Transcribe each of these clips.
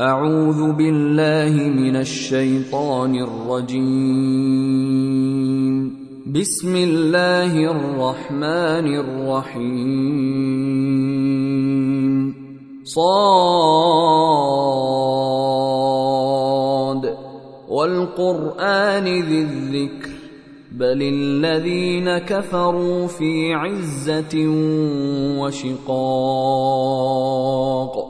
أعوذ بالله من الشيطان الرجيم. بسم الله الرحمن الرحيم. صاد. والقرآن ذي الذكر. بل الذين كفروا في عزة وشقاق.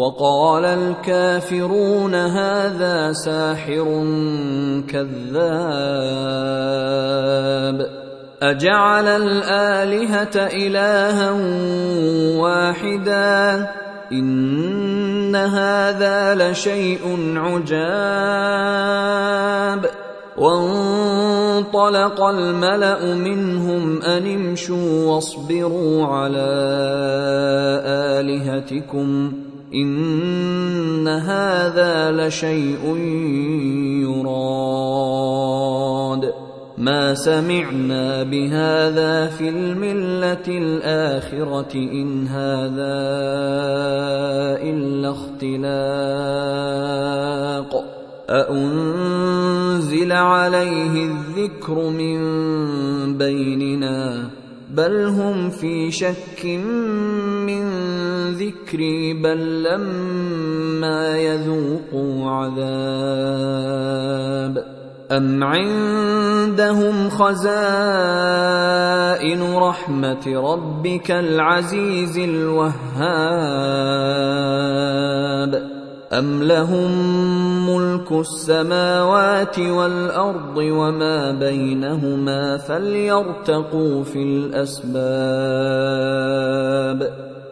وقال الكافرون هذا ساحر كذاب أجعل الآلهة إلها واحدا إن هذا لشيء عجاب وانطلق الملأ منهم أن امشوا واصبروا على آلهتكم إن هذا لشيء يراد. ما سمعنا بهذا في الملة الآخرة إن هذا إلا اختلاق. أأنزل عليه الذكر من بيننا؟ بل هم في شك من ذكري بل لما يذوقوا عذاب. أم عندهم خزائن رحمة ربك العزيز الوهاب. أم لهم ملك السماوات والأرض وما بينهما فليرتقوا في الأسباب.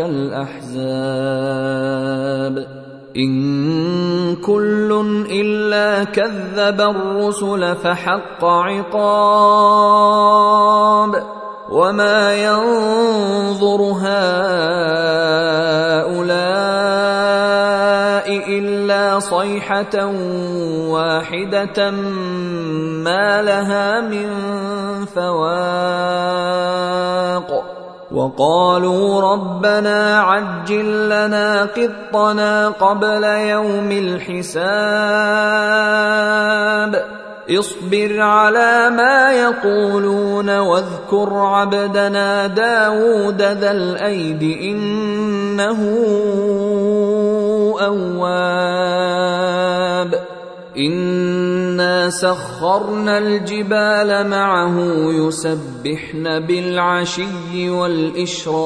الاحزاب إن كل إلا كذب الرسل فحق عقاب. وما ينظر هؤلاء إلا صيحة واحدة ما لها من فواق. وقالوا ربنا عجل لنا قطنا قبل يوم الحساب. اصبر على ما يقولون واذكر عبدنا داود ذا الأيد إنه أواب. انا سخرنا الجبال معه يسبحن بالعشي والاشراق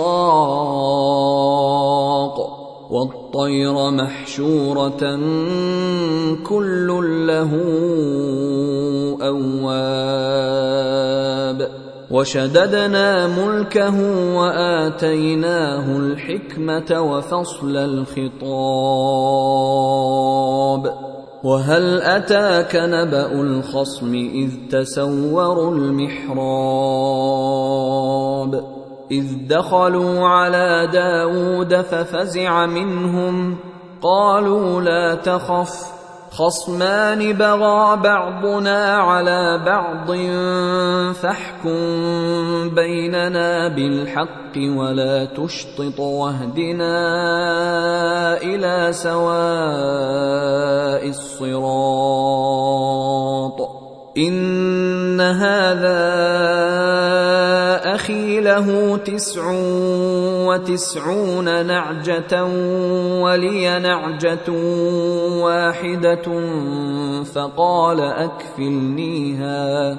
والطير محشوره كل له اواب وشددنا ملكه واتيناه الحكمه وفصل الخطاب وهل أتاك نبأ الخصم إذ تسوروا المحراب إذ دخلوا على داود ففزع منهم قالوا لا تخف خصمان بغى بعضنا على بعض فاحكم بيننا بالحق ولا تشطط واهدنا إلى سواء الصراط ان هذا أخي له تسع وتسعون نعجه ولي نعجه واحدة فقال اكفلنيها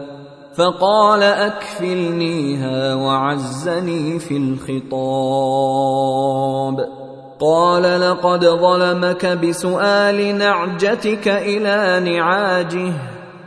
فقال اكفلنيها وعزني في الخطاب. قال لقد ظلمك بسؤال نعجتك إلى نعاجه.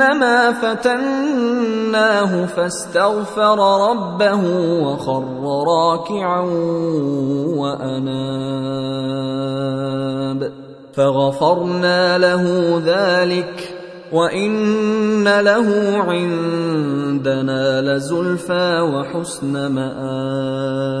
أنما فتناه فاستغفر ربه وخر راكعا وأناب. فغفرنا له ذلك وإن له عندنا لزلفى وحسن مآب.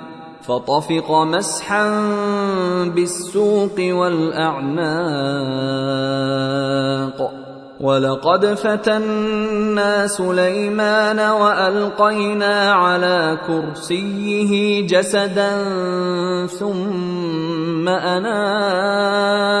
فطفق مسحا بالسوق والأعناق. ولقد فتنا سليمان وألقينا على كرسيه جسدا ثم اناب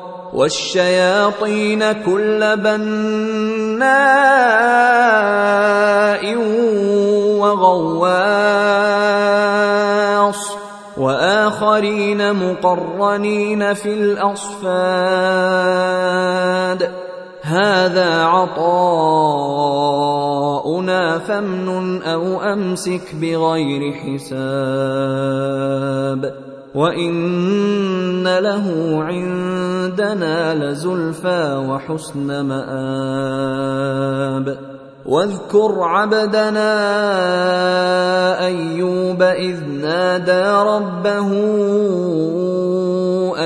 والشياطين كل بناء وغواص وآخرين مقرنين في الأصفاد هذا عطاؤنا فامنن أو أمسك بغير حساب وان له عندنا لزلفى وحسن مآب واذكر عبدنا ايوب اذ نادى ربه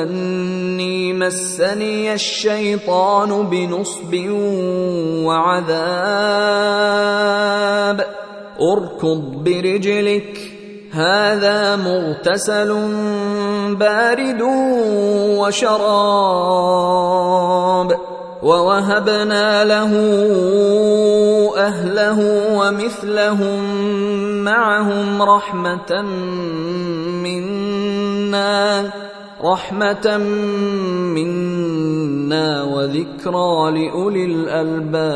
اني مسني الشيطان بنصب وعذاب. اركض برجلك هذا مغتسل بارد وشراب ووهبنا له أهله ومثلهم معهم رحمة منا رحمة منا وذكرى لأولي الألباب.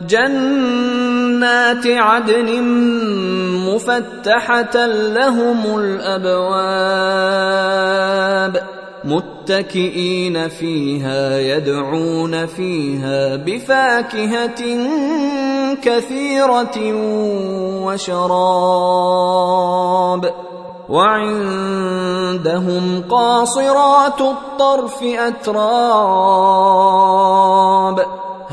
جنات عدن مفتحة لهم الأبواب متكئين فيها يدعون فيها بفاكهة كثيرة وشراب وعندهم قاصرات الطرف أتراب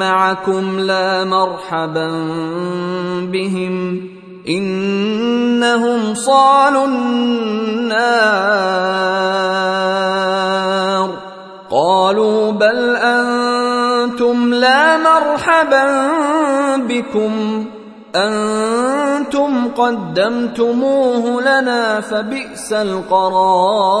معكم لا مرحبا بهم إنهم صالوا النار قالوا بل أنتم لا مرحبا بكم أنتم قدمتموه لنا فبئس القرار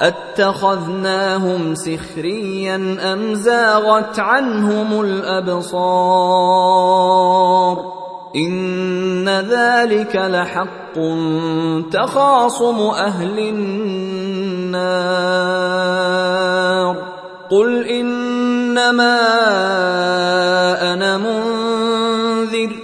اتخذناهم سخريا ام زاغت عنهم الابصار ان ذلك لحق تخاصم أهل النار قل انما أنا منذر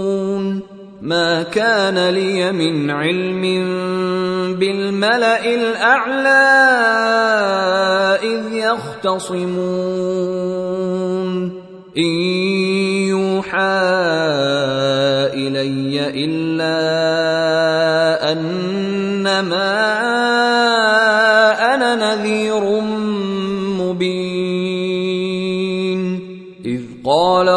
ما كان لي من علم بالملأ الأعلى إذ يختصمون. إن يوحى إلي إلا أنما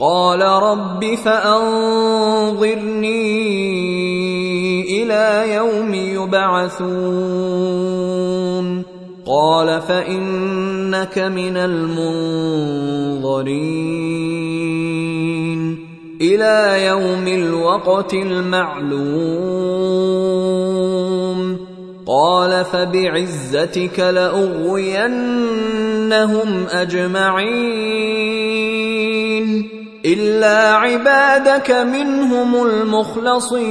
قال رب فأنظرني إلى يوم يبعثون. قال فإنك من المنظرين. إلى يوم الوقت المعلوم. قال فبعزتك لأغوينهم أجمعين. إلا عبادك منهم المخلصين.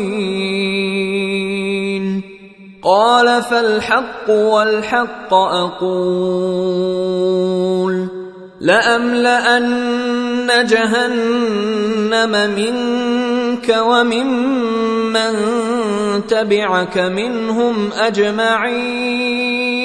قال فالحق والحق أقول. لأملأن جهنم منك وممن تبعك منهم أجمعين.